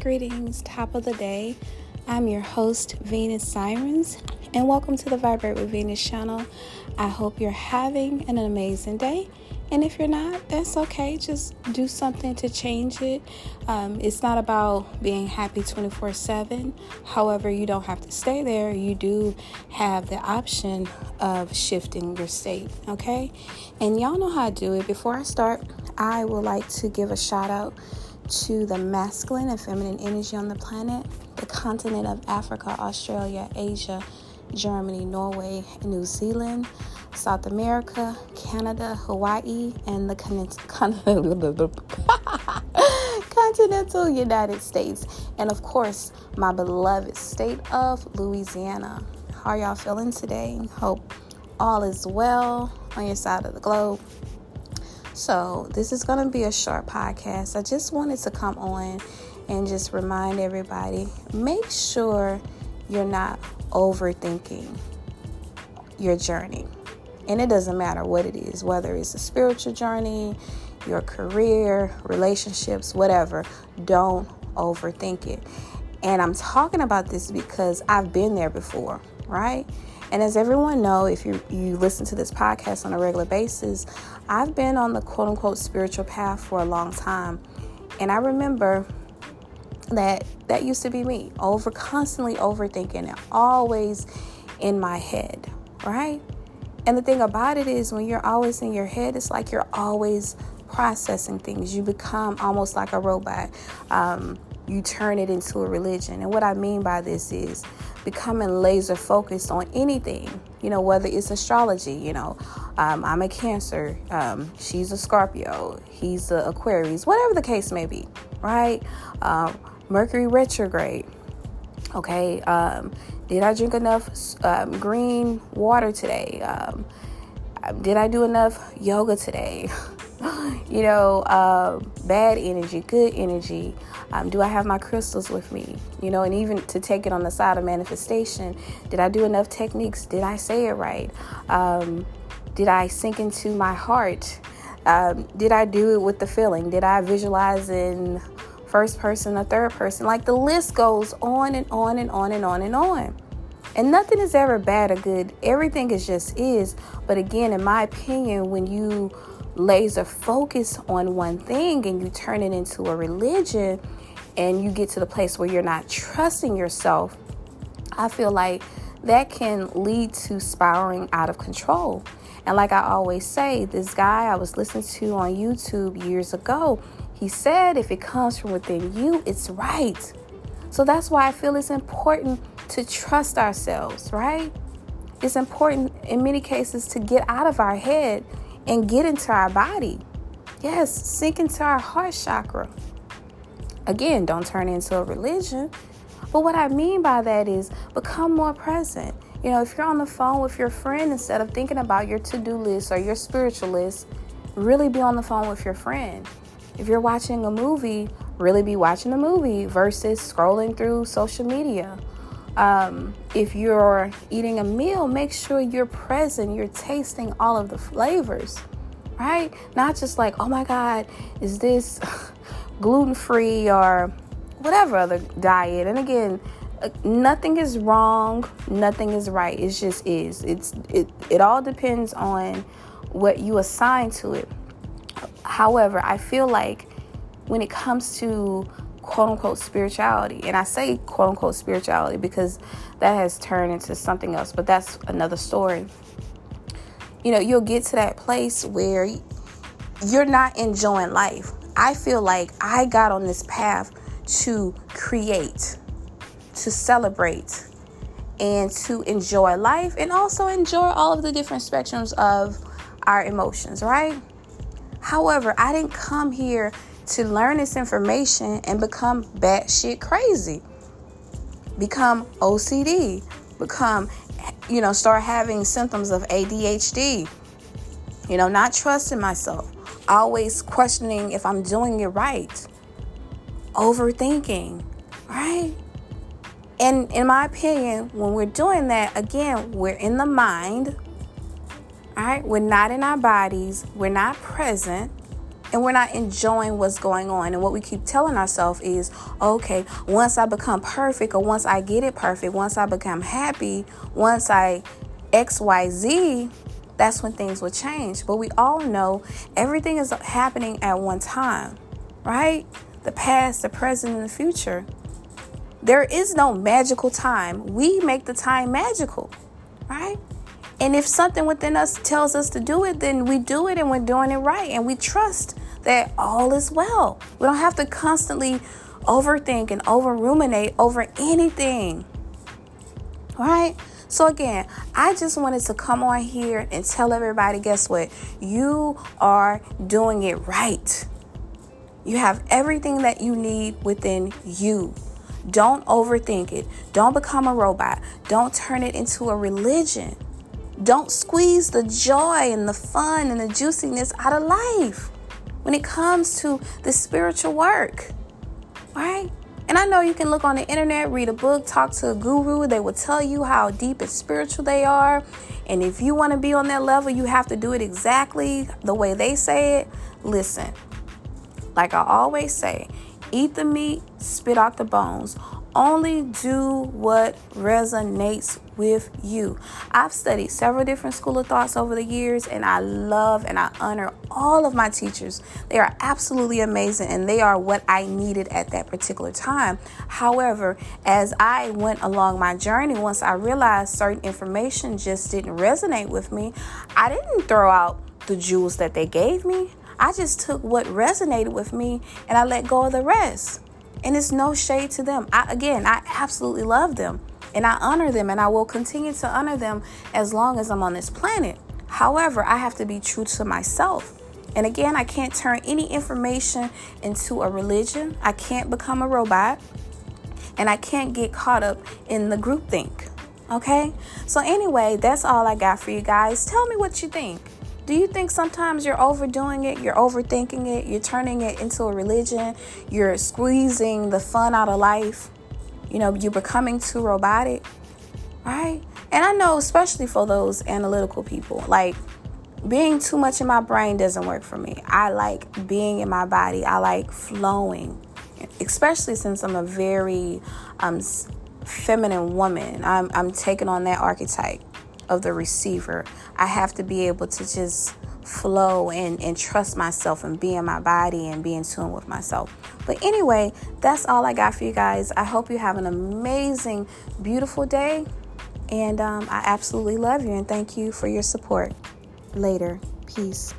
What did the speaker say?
greetings, top of the day. I'm your host, Venus Sirens, and welcome to the Vibrate with Venus channel. I hope you're having an amazing day. And if you're not, that's okay. Just do something to change it. Um, it's not about being happy 24 7. However, you don't have to stay there. You do have the option of shifting your state, okay? And y'all know how I do it. Before I start, I would like to give a shout out to the masculine and feminine energy on the planet, the continent of Africa, Australia, Asia, Germany, Norway, New Zealand, South America, Canada, Hawaii, and the continental United States. And of course, my beloved state of Louisiana. How are y'all feeling today? Hope all is well on your side of the globe. So, this is going to be a short podcast. I just wanted to come on and just remind everybody make sure you're not overthinking your journey. And it doesn't matter what it is, whether it's a spiritual journey, your career, relationships, whatever. Don't overthink it. And I'm talking about this because I've been there before, right? And as everyone know, if you you listen to this podcast on a regular basis, I've been on the quote unquote spiritual path for a long time. And I remember that that used to be me, over constantly overthinking and always in my head, right? And the thing about it is when you're always in your head, it's like you're always processing things. You become almost like a robot. Um, you turn it into a religion. And what I mean by this is becoming laser focused on anything, you know, whether it's astrology, you know, um, I'm a Cancer, um, she's a Scorpio, he's a Aquarius, whatever the case may be, right? Um, Mercury retrograde. Okay, um, did I drink enough um, green water today? Um, did I do enough yoga today? you know, uh, bad energy, good energy. Um, do I have my crystals with me? You know, and even to take it on the side of manifestation, did I do enough techniques? Did I say it right? Um, did I sink into my heart? Um, did I do it with the feeling? Did I visualize in first person or third person? Like the list goes on and on and on and on and on. And nothing is ever bad or good. Everything is just is. But again, in my opinion, when you laser focus on one thing and you turn it into a religion, and you get to the place where you're not trusting yourself, I feel like that can lead to spiraling out of control. And like I always say, this guy I was listening to on YouTube years ago, he said if it comes from within you, it's right. So that's why I feel it's important to trust ourselves, right? It's important in many cases to get out of our head and get into our body. Yes, sink into our heart chakra. Again, don't turn into a religion. But what I mean by that is become more present. You know, if you're on the phone with your friend, instead of thinking about your to do list or your spiritual list, really be on the phone with your friend. If you're watching a movie, really be watching a movie versus scrolling through social media. Um, if you're eating a meal, make sure you're present, you're tasting all of the flavors, right? Not just like, oh my God, is this gluten free or whatever other diet. And again, uh, nothing is wrong, nothing is right. It just is. It's it it all depends on what you assign to it. However, I feel like when it comes to quote unquote spirituality, and I say quote unquote spirituality because that has turned into something else, but that's another story. You know, you'll get to that place where you're not enjoying life I feel like I got on this path to create, to celebrate, and to enjoy life and also enjoy all of the different spectrums of our emotions, right? However, I didn't come here to learn this information and become batshit crazy, become OCD, become, you know, start having symptoms of ADHD, you know, not trusting myself. Always questioning if I'm doing it right, overthinking, right? And in my opinion, when we're doing that, again, we're in the mind, all right? We're not in our bodies, we're not present, and we're not enjoying what's going on. And what we keep telling ourselves is, okay, once I become perfect, or once I get it perfect, once I become happy, once I XYZ, that's when things will change. But we all know everything is happening at one time, right? The past, the present, and the future. There is no magical time. We make the time magical, right? And if something within us tells us to do it, then we do it and we're doing it right. And we trust that all is well. We don't have to constantly overthink and over ruminate over anything. All right? So, again, I just wanted to come on here and tell everybody guess what? You are doing it right. You have everything that you need within you. Don't overthink it. Don't become a robot. Don't turn it into a religion. Don't squeeze the joy and the fun and the juiciness out of life when it comes to the spiritual work, right? And I know you can look on the internet, read a book, talk to a guru. They will tell you how deep and spiritual they are. And if you want to be on that level, you have to do it exactly the way they say it. Listen, like I always say, eat the meat, spit out the bones. Only do what resonates with you. I've studied several different school of thoughts over the years, and I love and I honor all of my teachers. They are absolutely amazing, and they are what I needed at that particular time. However, as I went along my journey, once I realized certain information just didn't resonate with me, I didn't throw out the jewels that they gave me. I just took what resonated with me and I let go of the rest. And it's no shade to them. I, again, I absolutely love them and I honor them and I will continue to honor them as long as I'm on this planet. However, I have to be true to myself. And again, I can't turn any information into a religion. I can't become a robot. And I can't get caught up in the groupthink. Okay? So, anyway, that's all I got for you guys. Tell me what you think. Do you think sometimes you're overdoing it? You're overthinking it? You're turning it into a religion? You're squeezing the fun out of life? You know, you're becoming too robotic, right? And I know, especially for those analytical people, like being too much in my brain doesn't work for me. I like being in my body, I like flowing, especially since I'm a very um, feminine woman. I'm, I'm taking on that archetype of the receiver. I have to be able to just flow and, and trust myself and be in my body and be in tune with myself. But anyway, that's all I got for you guys. I hope you have an amazing, beautiful day. And um, I absolutely love you and thank you for your support. Later. Peace.